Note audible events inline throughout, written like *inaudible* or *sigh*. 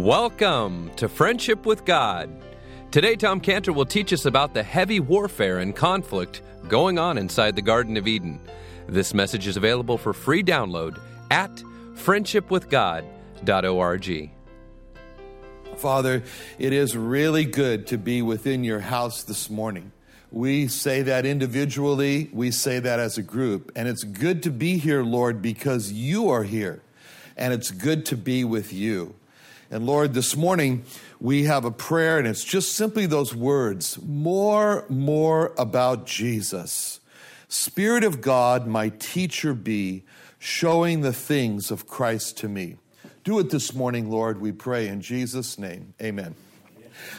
Welcome to Friendship with God. Today, Tom Cantor will teach us about the heavy warfare and conflict going on inside the Garden of Eden. This message is available for free download at friendshipwithgod.org. Father, it is really good to be within your house this morning. We say that individually, we say that as a group. And it's good to be here, Lord, because you are here. And it's good to be with you. And Lord, this morning we have a prayer, and it's just simply those words more, more about Jesus. Spirit of God, my teacher be, showing the things of Christ to me. Do it this morning, Lord, we pray in Jesus' name. Amen.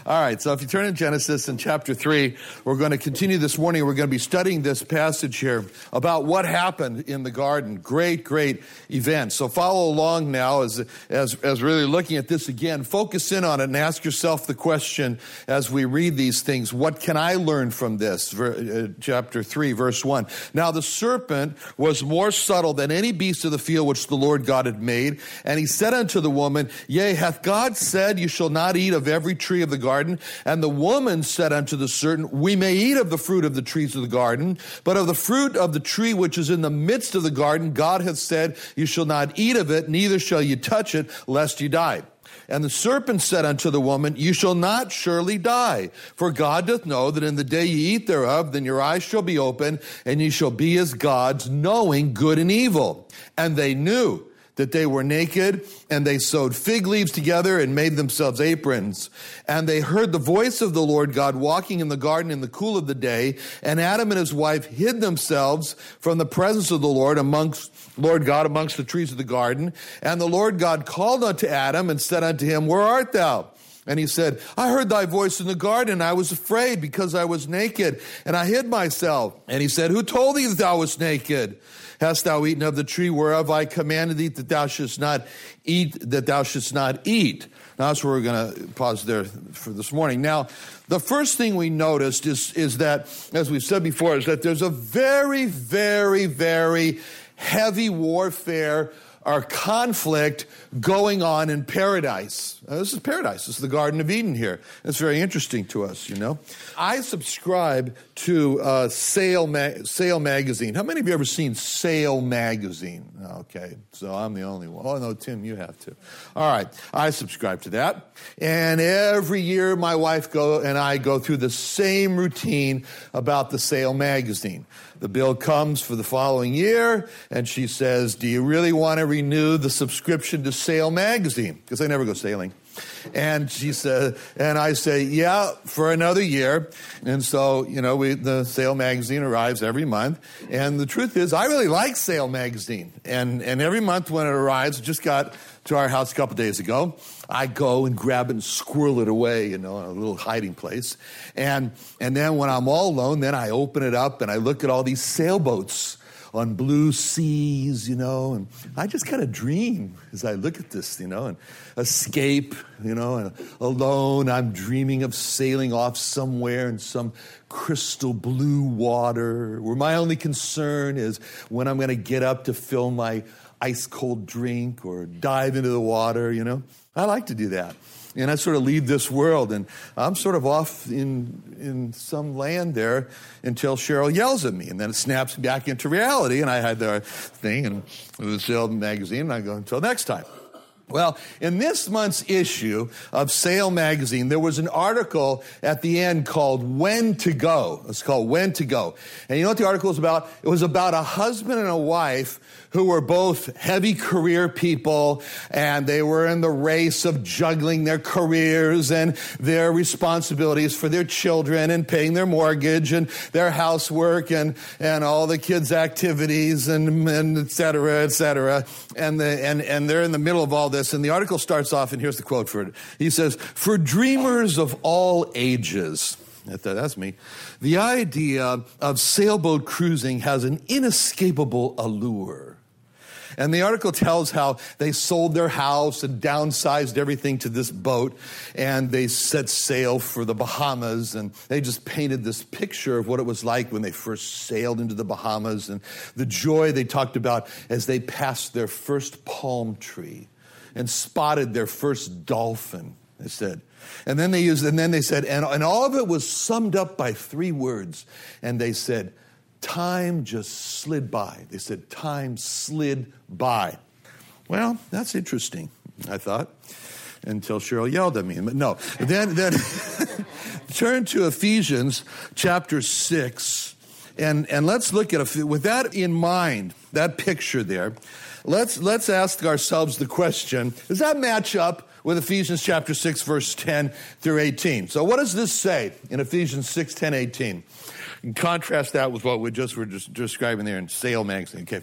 All right, so if you turn in Genesis in chapter 3, we're going to continue this morning. We're going to be studying this passage here about what happened in the garden. Great, great event. So follow along now as, as, as really looking at this again. Focus in on it and ask yourself the question as we read these things what can I learn from this? Uh, chapter 3, verse 1. Now the serpent was more subtle than any beast of the field which the Lord God had made. And he said unto the woman, Yea, hath God said, You shall not eat of every tree of the garden. And the woman said unto the serpent, We may eat of the fruit of the trees of the garden, but of the fruit of the tree which is in the midst of the garden, God hath said, You shall not eat of it, neither shall you touch it, lest you die. And the serpent said unto the woman, You shall not surely die. For God doth know that in the day ye eat thereof, then your eyes shall be open, and ye shall be as gods, knowing good and evil. And they knew that they were naked, and they sewed fig leaves together and made themselves aprons. And they heard the voice of the Lord God walking in the garden in the cool of the day, and Adam and his wife hid themselves from the presence of the Lord amongst Lord God amongst the trees of the garden. And the Lord God called unto Adam and said unto him, Where art thou? And he said, I heard thy voice in the garden. I was afraid because I was naked and I hid myself. And he said, Who told thee that thou wast naked? Hast thou eaten of the tree whereof I commanded thee that thou shouldst not eat, that thou shouldst not eat? Now that's where we're going to pause there for this morning. Now, the first thing we noticed is, is that, as we've said before, is that there's a very, very, very heavy warfare or conflict going on in paradise. This is paradise. This is the Garden of Eden here. It's very interesting to us, you know. I subscribe to uh, Sail, Ma- Sail Magazine. How many of you ever seen Sail Magazine? Okay, so I'm the only one. Oh, no, Tim, you have to. All right, I subscribe to that. And every year my wife go, and I go through the same routine about the Sail Magazine. The bill comes for the following year, and she says, Do you really want to renew the subscription to Sail Magazine? Because I never go sailing. And she said, and I say, yeah, for another year. And so, you know, we, the Sail magazine arrives every month. And the truth is, I really like Sail magazine. And, and every month when it arrives, just got to our house a couple days ago. I go and grab it and squirrel it away, you know, in a little hiding place. And, and then when I'm all alone, then I open it up and I look at all these sailboats on blue seas, you know, and I just kind of dream as I look at this, you know, and escape, you know, and alone I'm dreaming of sailing off somewhere in some crystal blue water where my only concern is when I'm going to get up to fill my ice cold drink or dive into the water, you know. I like to do that and I sort of leave this world, and I'm sort of off in in some land there until Cheryl yells at me, and then it snaps back into reality, and I had the thing and it was sale in the Sail magazine, and I go until next time. Well, in this month's issue of Sail magazine, there was an article at the end called When to Go. It's called When to Go. And you know what the article was about? It was about a husband and a wife who were both heavy career people and they were in the race of juggling their careers and their responsibilities for their children and paying their mortgage and their housework and, and all the kids' activities and, and et cetera, et cetera. And, the, and, and they're in the middle of all this. And the article starts off, and here's the quote for it. He says, For dreamers of all ages, that's me. The idea of sailboat cruising has an inescapable allure. And the article tells how they sold their house and downsized everything to this boat and they set sail for the Bahamas and they just painted this picture of what it was like when they first sailed into the Bahamas and the joy they talked about as they passed their first palm tree and spotted their first dolphin, they said. And then they used, and then they said, and, and all of it was summed up by three words. And they said, time just slid by. They said, time slid by. Well, that's interesting, I thought, until Cheryl yelled at me. But no, then, then *laughs* turn to Ephesians chapter 6, and, and let's look at, a, with that in mind, that picture there, let's, let's ask ourselves the question, does that match up with Ephesians chapter 6, verse 10 through 18. So, what does this say in Ephesians 6, 10, 18? And contrast that with what we just were just describing there in Sail magazine. Okay,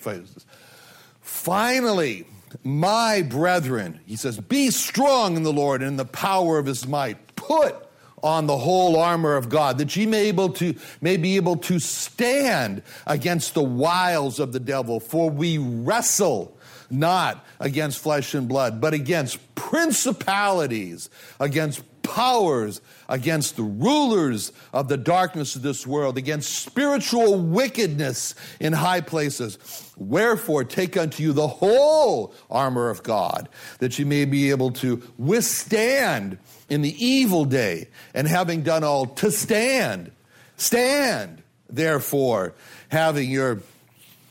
finally, my brethren, he says, be strong in the Lord and in the power of his might. Put on the whole armor of God, that ye may able to may be able to stand against the wiles of the devil. For we wrestle not against flesh and blood, but against principalities, against powers, against the rulers of the darkness of this world, against spiritual wickedness in high places. Wherefore, take unto you the whole armor of God, that you may be able to withstand in the evil day, and having done all, to stand. Stand, therefore, having your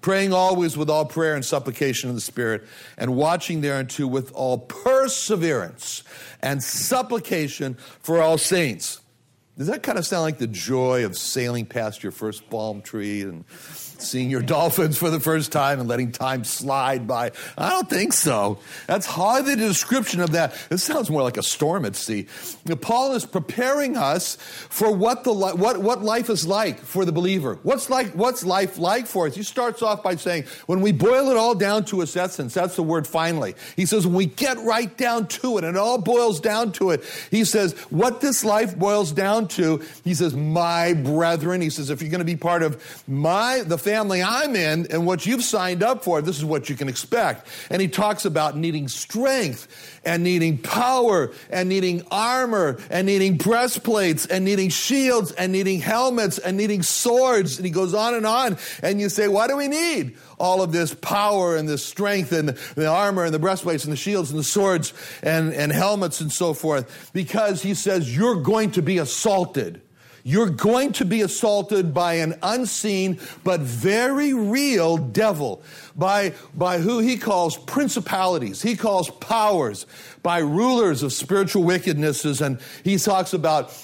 praying always with all prayer and supplication in the Spirit, and watching thereunto with all perseverance and supplication for all saints. Does that kind of sound like the joy of sailing past your first palm tree and seeing your *laughs* dolphins for the first time and letting time slide by. I don't think so. That's hardly the description of that. It sounds more like a storm at sea. Paul is preparing us for what the what what life is like for the believer. What's like what's life like for us? He starts off by saying, when we boil it all down to its essence, that's the word finally. He says, when we get right down to it, and it all boils down to it, he says, what this life boils down to, he says, my brethren. He says, if you're going to be part of my the family I'm in and what you've signed up for, this is what you can expect. And he talks about needing strength and needing power and needing armor and needing breastplates and needing shields and needing helmets and needing swords. And he goes on and on. And you say, why do we need all of this power and this strength and the armor and the breastplates and the shields and the swords and, and helmets and so forth? Because he says, you're going to be assaulted. You're going to be assaulted by an unseen but very real devil, by, by who he calls principalities, he calls powers, by rulers of spiritual wickednesses, and he talks about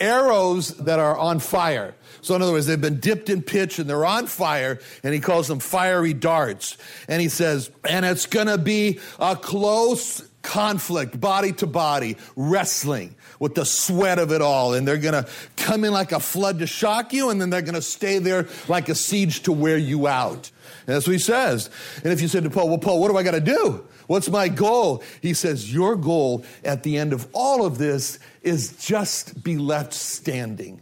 arrows that are on fire. So, in other words, they've been dipped in pitch and they're on fire, and he calls them fiery darts. And he says, and it's going to be a close conflict, body to body, wrestling with the sweat of it all. And they're going to come in like a flood to shock you, and then they're going to stay there like a siege to wear you out. And that's what he says. And if you said to Paul, Well, Paul, what do I got to do? What's my goal? He says, Your goal at the end of all of this is just be left standing.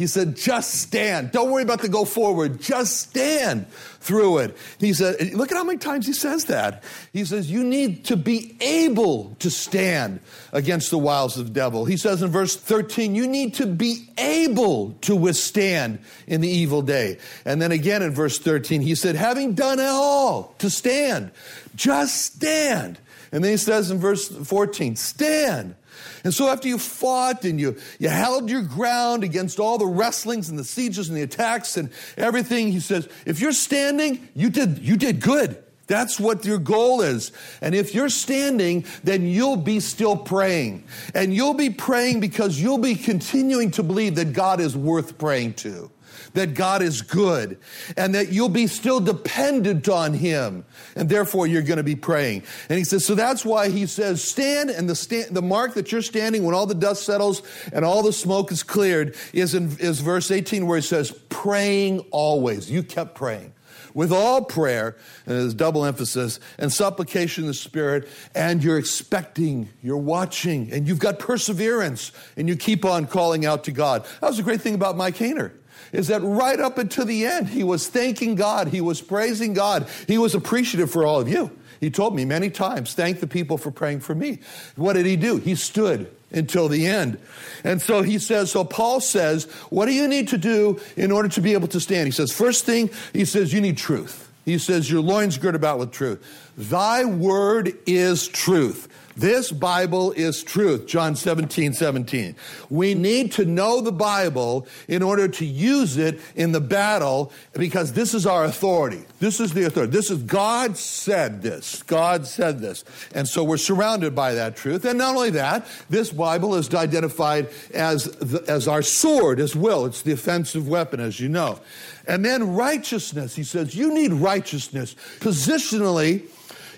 He said, just stand. Don't worry about the go forward. Just stand through it. He said, look at how many times he says that. He says, you need to be able to stand against the wiles of the devil. He says in verse 13, you need to be able to withstand in the evil day. And then again in verse 13, he said, having done all to stand, just stand. And then he says in verse 14, stand. And so after you fought and you, you held your ground against all the wrestlings and the sieges and the attacks and everything, he says, if you're standing, you did, you did good. That's what your goal is. And if you're standing, then you'll be still praying. And you'll be praying because you'll be continuing to believe that God is worth praying to that God is good and that you'll be still dependent on Him. And therefore, you're going to be praying. And he says, so that's why he says, stand, and the, the mark that you're standing when all the dust settles and all the smoke is cleared is in is verse 18 where he says, praying always. You kept praying with all prayer, and there's double emphasis, and supplication in the Spirit, and you're expecting, you're watching, and you've got perseverance, and you keep on calling out to God. That was a great thing about Mike Hayner. Is that right up until the end, he was thanking God, he was praising God, he was appreciative for all of you. He told me many times, thank the people for praying for me. What did he do? He stood until the end. And so he says, so Paul says, what do you need to do in order to be able to stand? He says, first thing, he says, you need truth. He says, your loins girt about with truth. Thy word is truth. This Bible is truth. John 17, 17. We need to know the Bible in order to use it in the battle because this is our authority. This is the authority. This is God said this. God said this. And so we're surrounded by that truth. And not only that, this Bible is identified as, the, as our sword as well. It's the offensive weapon, as you know. And then righteousness. He says, you need righteousness. Positionally,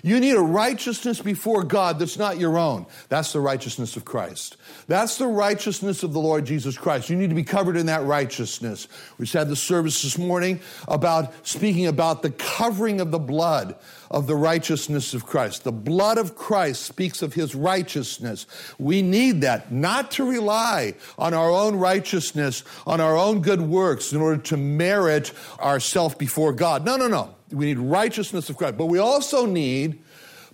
you need a righteousness before God that's not your own. That's the righteousness of Christ. That's the righteousness of the Lord Jesus Christ. You need to be covered in that righteousness. We had the service this morning about speaking about the covering of the blood of the righteousness of Christ. The blood of Christ speaks of his righteousness. We need that, not to rely on our own righteousness, on our own good works in order to merit ourself before God. No, no, no. We need righteousness of Christ, but we also need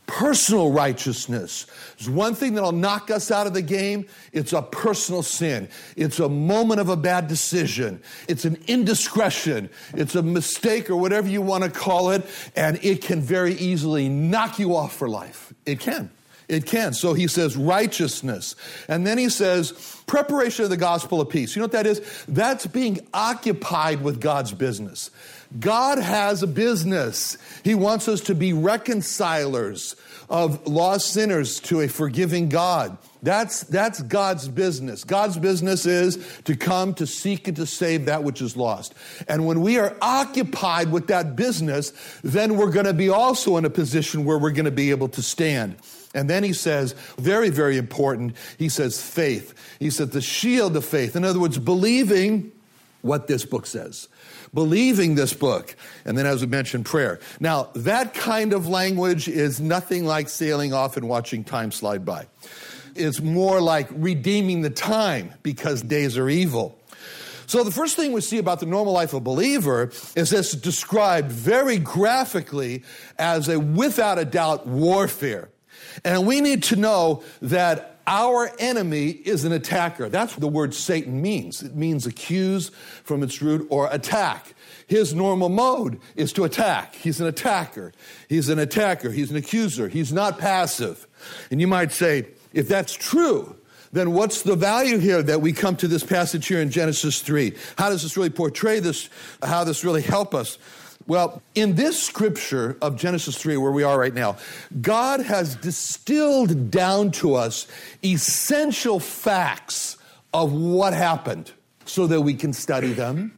personal righteousness. There's one thing that'll knock us out of the game. It's a personal sin. It's a moment of a bad decision. It's an indiscretion. It's a mistake or whatever you want to call it. And it can very easily knock you off for life. It can. It can. So he says righteousness. And then he says preparation of the gospel of peace. You know what that is? That's being occupied with God's business. God has a business. He wants us to be reconcilers of lost sinners to a forgiving God. That's, that's God's business. God's business is to come to seek and to save that which is lost. And when we are occupied with that business, then we're going to be also in a position where we're going to be able to stand. And then he says, very, very important, he says faith. He said the shield of faith. In other words, believing what this book says believing this book. And then, as we mentioned, prayer. Now, that kind of language is nothing like sailing off and watching time slide by. It's more like redeeming the time because days are evil. So, the first thing we see about the normal life of a believer is this described very graphically as a without a doubt warfare. And we need to know that our enemy is an attacker. That's what the word Satan means. It means accuse from its root or attack. His normal mode is to attack. He's an attacker. He's an attacker. He's an accuser. He's not passive. And you might say, if that's true, then what's the value here that we come to this passage here in Genesis 3? How does this really portray this? How does this really help us? Well, in this scripture of Genesis 3, where we are right now, God has distilled down to us essential facts of what happened so that we can study them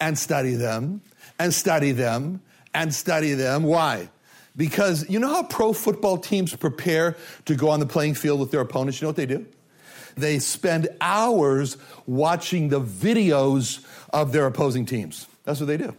and study them and study them and study them. Why? Because you know how pro football teams prepare to go on the playing field with their opponents? You know what they do? They spend hours watching the videos of their opposing teams. That's what they do.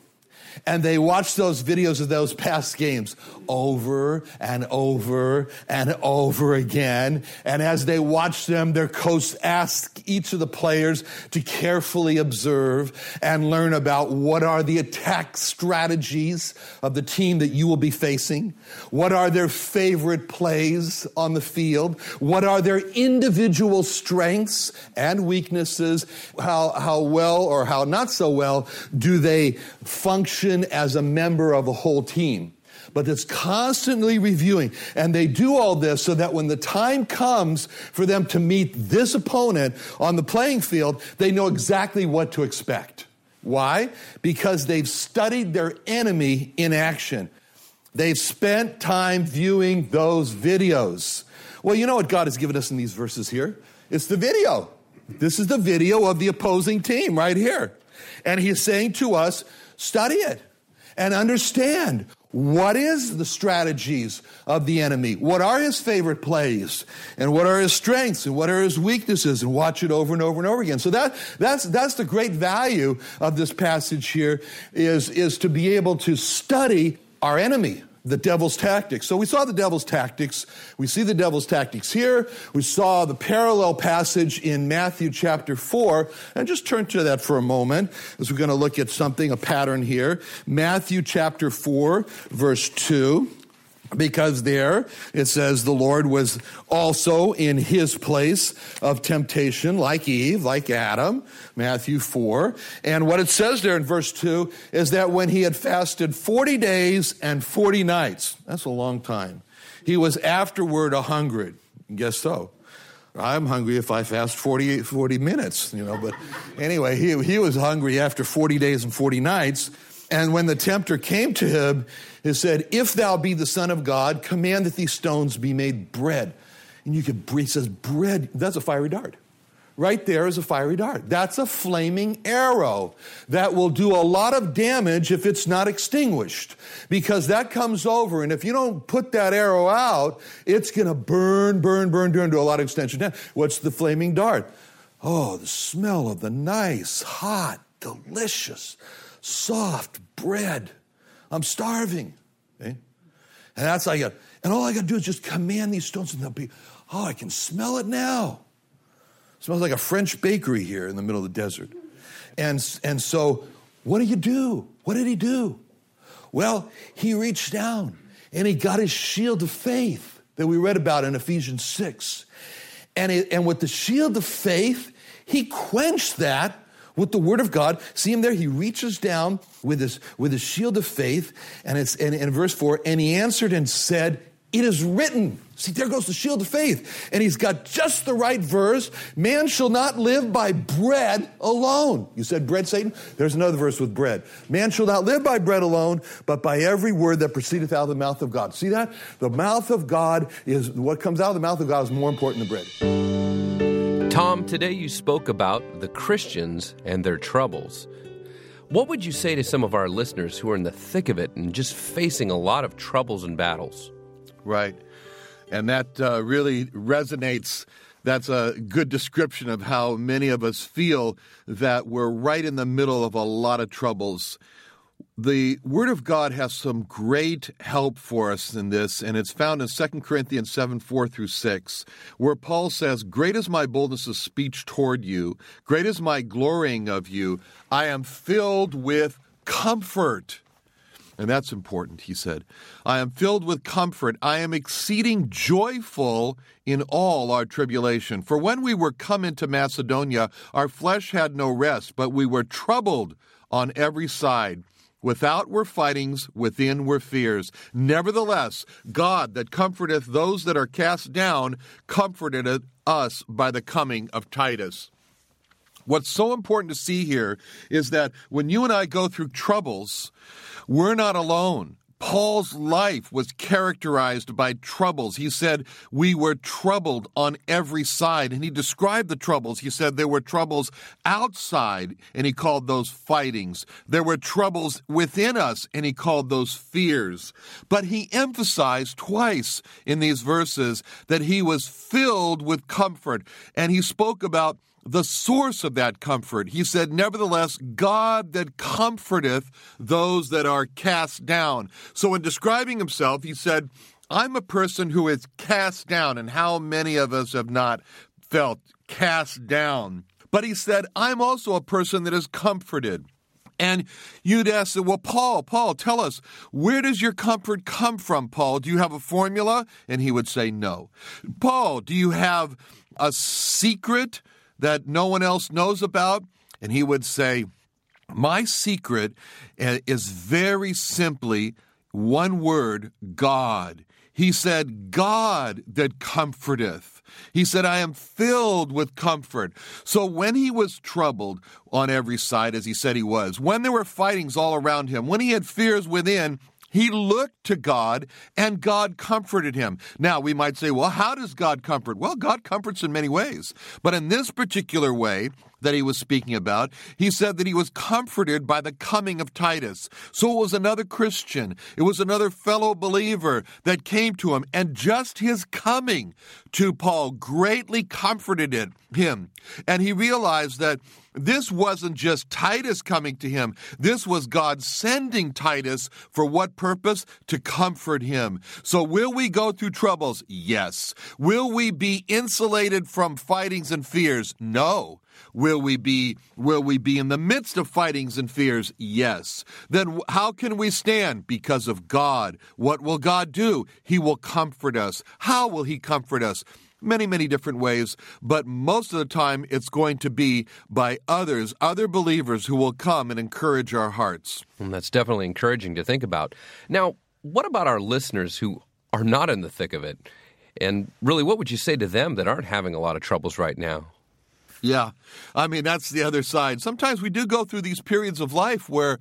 And they watch those videos of those past games over and over and over again. And as they watch them, their coach asks each of the players to carefully observe and learn about what are the attack strategies of the team that you will be facing. What are their favorite plays on the field? What are their individual strengths and weaknesses? How, how well or how not so well do they function as a member of a whole team? but it's constantly reviewing. And they do all this so that when the time comes for them to meet this opponent on the playing field, they know exactly what to expect. Why? Because they've studied their enemy in action. They've spent time viewing those videos. Well, you know what God has given us in these verses here? It's the video. This is the video of the opposing team right here. And he's saying to us, study it and understand what is the strategies of the enemy? What are his favorite plays? And what are his strengths? And what are his weaknesses? And watch it over and over and over again. So that, that's, that's the great value of this passage here is, is to be able to study our enemy the devil's tactics. So we saw the devil's tactics. We see the devil's tactics here. We saw the parallel passage in Matthew chapter 4. And just turn to that for a moment as we're going to look at something, a pattern here. Matthew chapter 4, verse 2 because there it says the Lord was also in his place of temptation, like Eve, like Adam, Matthew 4. And what it says there in verse 2 is that when he had fasted 40 days and 40 nights, that's a long time, he was afterward a hungered. Guess so. I'm hungry if I fast 40, 40 minutes, you know, but anyway, he, he was hungry after 40 days and 40 nights. And when the tempter came to him, he said, If thou be the Son of God, command that these stones be made bread. And you can, he says, bread, that's a fiery dart. Right there is a fiery dart. That's a flaming arrow that will do a lot of damage if it's not extinguished. Because that comes over, and if you don't put that arrow out, it's going to burn, burn, burn, burn to a lot of extension. What's the flaming dart? Oh, the smell of the nice, hot, delicious soft bread. I'm starving. Okay? And that's I got, and all I got to do is just command these stones and they'll be, oh, I can smell it now. It smells like a French bakery here in the middle of the desert. And, and so, what do you do? What did he do? Well, he reached down and he got his shield of faith that we read about in Ephesians 6. And, it, and with the shield of faith, he quenched that with the word of God. See him there? He reaches down with his, with his shield of faith, and it's and in verse 4, and he answered and said, It is written. See, there goes the shield of faith. And he's got just the right verse. Man shall not live by bread alone. You said bread, Satan? There's another verse with bread. Man shall not live by bread alone, but by every word that proceedeth out of the mouth of God. See that? The mouth of God is what comes out of the mouth of God is more important than bread. Tom, today you spoke about the Christians and their troubles. What would you say to some of our listeners who are in the thick of it and just facing a lot of troubles and battles? Right. And that uh, really resonates. That's a good description of how many of us feel that we're right in the middle of a lot of troubles the Word of God has some great help for us in this, and it's found in 2 Corinthians 7 4 through 6, where Paul says, Great is my boldness of speech toward you, great is my glorying of you. I am filled with comfort. And that's important, he said. I am filled with comfort. I am exceeding joyful in all our tribulation. For when we were come into Macedonia, our flesh had no rest, but we were troubled on every side. Without were fightings, within were fears. Nevertheless, God that comforteth those that are cast down comforted us by the coming of Titus. What's so important to see here is that when you and I go through troubles, we're not alone. Paul's life was characterized by troubles. He said, We were troubled on every side. And he described the troubles. He said there were troubles outside, and he called those fightings. There were troubles within us, and he called those fears. But he emphasized twice in these verses that he was filled with comfort. And he spoke about the source of that comfort. He said, Nevertheless, God that comforteth those that are cast down. So, in describing himself, he said, I'm a person who is cast down. And how many of us have not felt cast down? But he said, I'm also a person that is comforted. And you'd ask, well, Paul, Paul, tell us, where does your comfort come from, Paul? Do you have a formula? And he would say, no. Paul, do you have a secret that no one else knows about? And he would say, My secret eh, is very simply one word God. He said, God that comforteth. He said, I am filled with comfort. So when he was troubled on every side, as he said he was, when there were fightings all around him, when he had fears within, he looked to God and God comforted him. Now, we might say, well, how does God comfort? Well, God comforts in many ways. But in this particular way, that he was speaking about, he said that he was comforted by the coming of Titus. So it was another Christian, it was another fellow believer that came to him, and just his coming to Paul greatly comforted him. And he realized that this wasn't just Titus coming to him. This was God sending Titus for what purpose? To comfort him. So, will we go through troubles? Yes. Will we be insulated from fightings and fears? No. Will we be will we be in the midst of fightings and fears? Yes. Then how can we stand? Because of God. What will God do? He will comfort us. How will he comfort us? many, many different ways, but most of the time it's going to be by others, other believers who will come and encourage our hearts. And that's definitely encouraging to think about. Now, what about our listeners who are not in the thick of it? And really, what would you say to them that aren't having a lot of troubles right now? Yeah. I mean, that's the other side. Sometimes we do go through these periods of life where,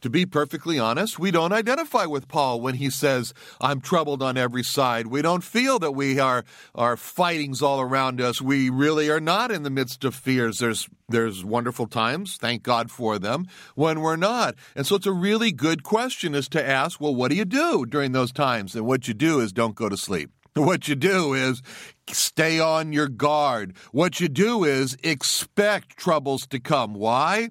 to be perfectly honest, we don't identify with Paul when he says, I'm troubled on every side. We don't feel that we are, are fightings all around us. We really are not in the midst of fears. There's, there's wonderful times, thank God for them, when we're not. And so it's a really good question is to ask, well, what do you do during those times? And what you do is don't go to sleep. *laughs* What you do is stay on your guard. What you do is expect troubles to come. Why?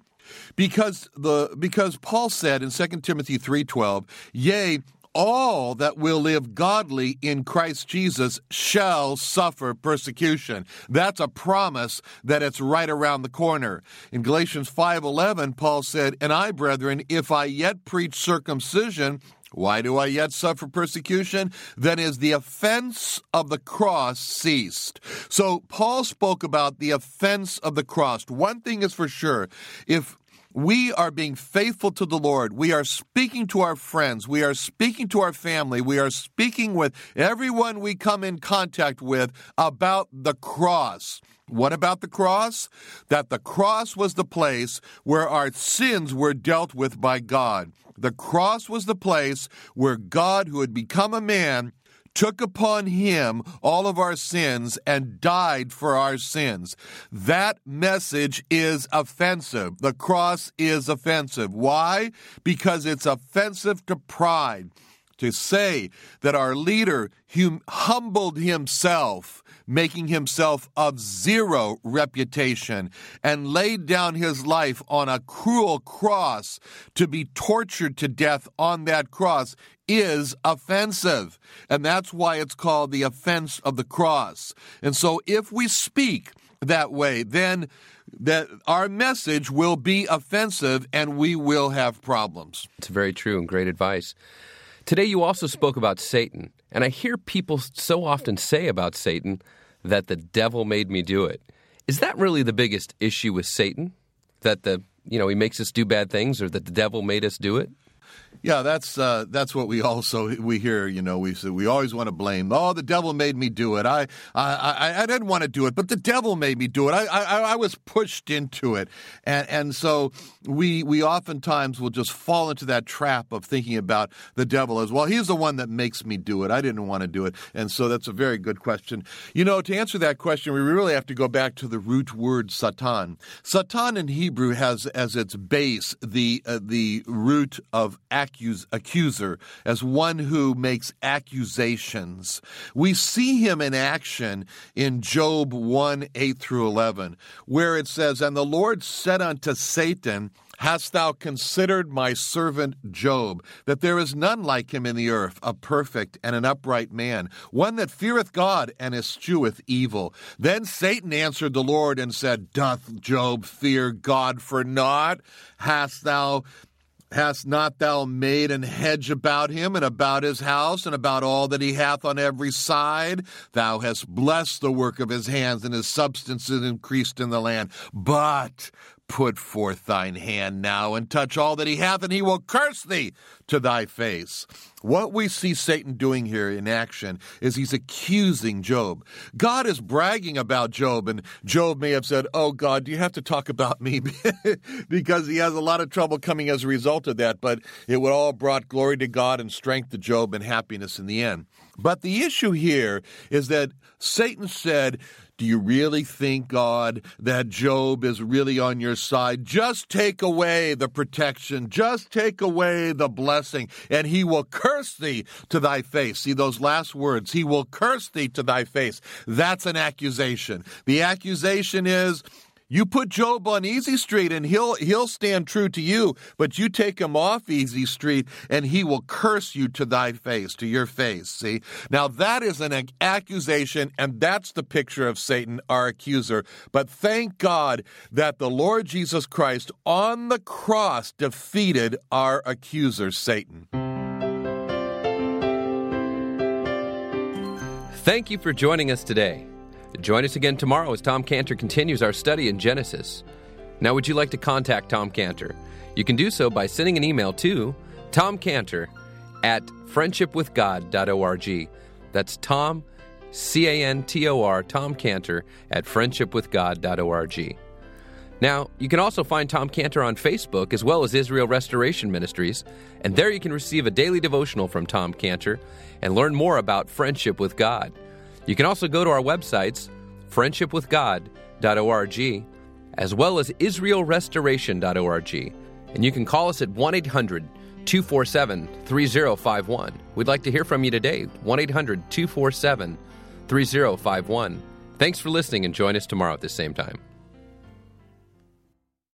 Because the because Paul said in 2 Timothy 3:12, "Yea, all that will live godly in Christ Jesus shall suffer persecution. That's a promise that it's right around the corner. In Galatians 5:11, Paul said, "And I, brethren, if I yet preach circumcision, why do I yet suffer persecution? Then is the offense of the cross ceased. So Paul spoke about the offense of the cross. One thing is for sure if we are being faithful to the Lord. We are speaking to our friends. We are speaking to our family. We are speaking with everyone we come in contact with about the cross. What about the cross? That the cross was the place where our sins were dealt with by God. The cross was the place where God, who had become a man, took upon him all of our sins and died for our sins. That message is offensive. The cross is offensive. Why? Because it's offensive to pride. To say that our leader hum- humbled himself making himself of zero reputation, and laid down his life on a cruel cross to be tortured to death on that cross is offensive. And that's why it's called the offense of the cross. And so if we speak that way, then that our message will be offensive and we will have problems. It's very true and great advice. Today, you also spoke about Satan, and I hear people so often say about Satan, that the devil made me do it. Is that really the biggest issue with Satan? That the you know he makes us do bad things, or that the devil made us do it? Yeah, that's uh, that's what we *laughs* also we hear. You know, we we always want to blame. Oh, the devil made me do it. I I I, I didn't want to do it, but the devil made me do it. I, I I was pushed into it, and and so we we oftentimes will just fall into that trap of thinking about the devil as well. He's the one that makes me do it. I didn't want to do it, and so that's a very good question. You know, to answer that question, we really have to go back to the root word satan. Satan in Hebrew has as its base the uh, the root of accus- accuser, as one who makes accusations. We see him in action in Job 1 8 through 11, where it says, And the Lord said unto Satan, Hast thou considered my servant Job, that there is none like him in the earth, a perfect and an upright man, one that feareth God and escheweth evil? Then Satan answered the Lord and said, Doth Job fear God for naught? Hast thou Hast not thou made an hedge about him and about his house and about all that he hath on every side? Thou hast blessed the work of his hands, and his substance is increased in the land. But Put forth thine hand now and touch all that he hath, and he will curse thee to thy face. What we see Satan doing here in action is he's accusing Job. God is bragging about Job, and Job may have said, Oh, God, do you have to talk about me? *laughs* because he has a lot of trouble coming as a result of that, but it would all brought glory to God and strength to Job and happiness in the end. But the issue here is that Satan said, Do you really think, God, that Job is really on your side? Just take away the protection, just take away the blessing, and he will curse thee to thy face. See those last words, he will curse thee to thy face. That's an accusation. The accusation is, you put Job on easy street and he'll he'll stand true to you, but you take him off easy street and he will curse you to thy face, to your face. See? Now that is an accusation and that's the picture of Satan, our accuser. But thank God that the Lord Jesus Christ on the cross defeated our accuser, Satan. Thank you for joining us today. Join us again tomorrow as Tom Cantor continues our study in Genesis. Now, would you like to contact Tom Cantor? You can do so by sending an email to Tom Cantor at friendshipwithgod.org. That's Tom, C A N T O R, Tom Cantor at friendshipwithgod.org. Now, you can also find Tom Cantor on Facebook as well as Israel Restoration Ministries, and there you can receive a daily devotional from Tom Cantor and learn more about friendship with God. You can also go to our websites, friendshipwithgod.org, as well as israelrestoration.org, and you can call us at 1 800 247 3051. We'd like to hear from you today, 1 800 247 3051. Thanks for listening and join us tomorrow at the same time.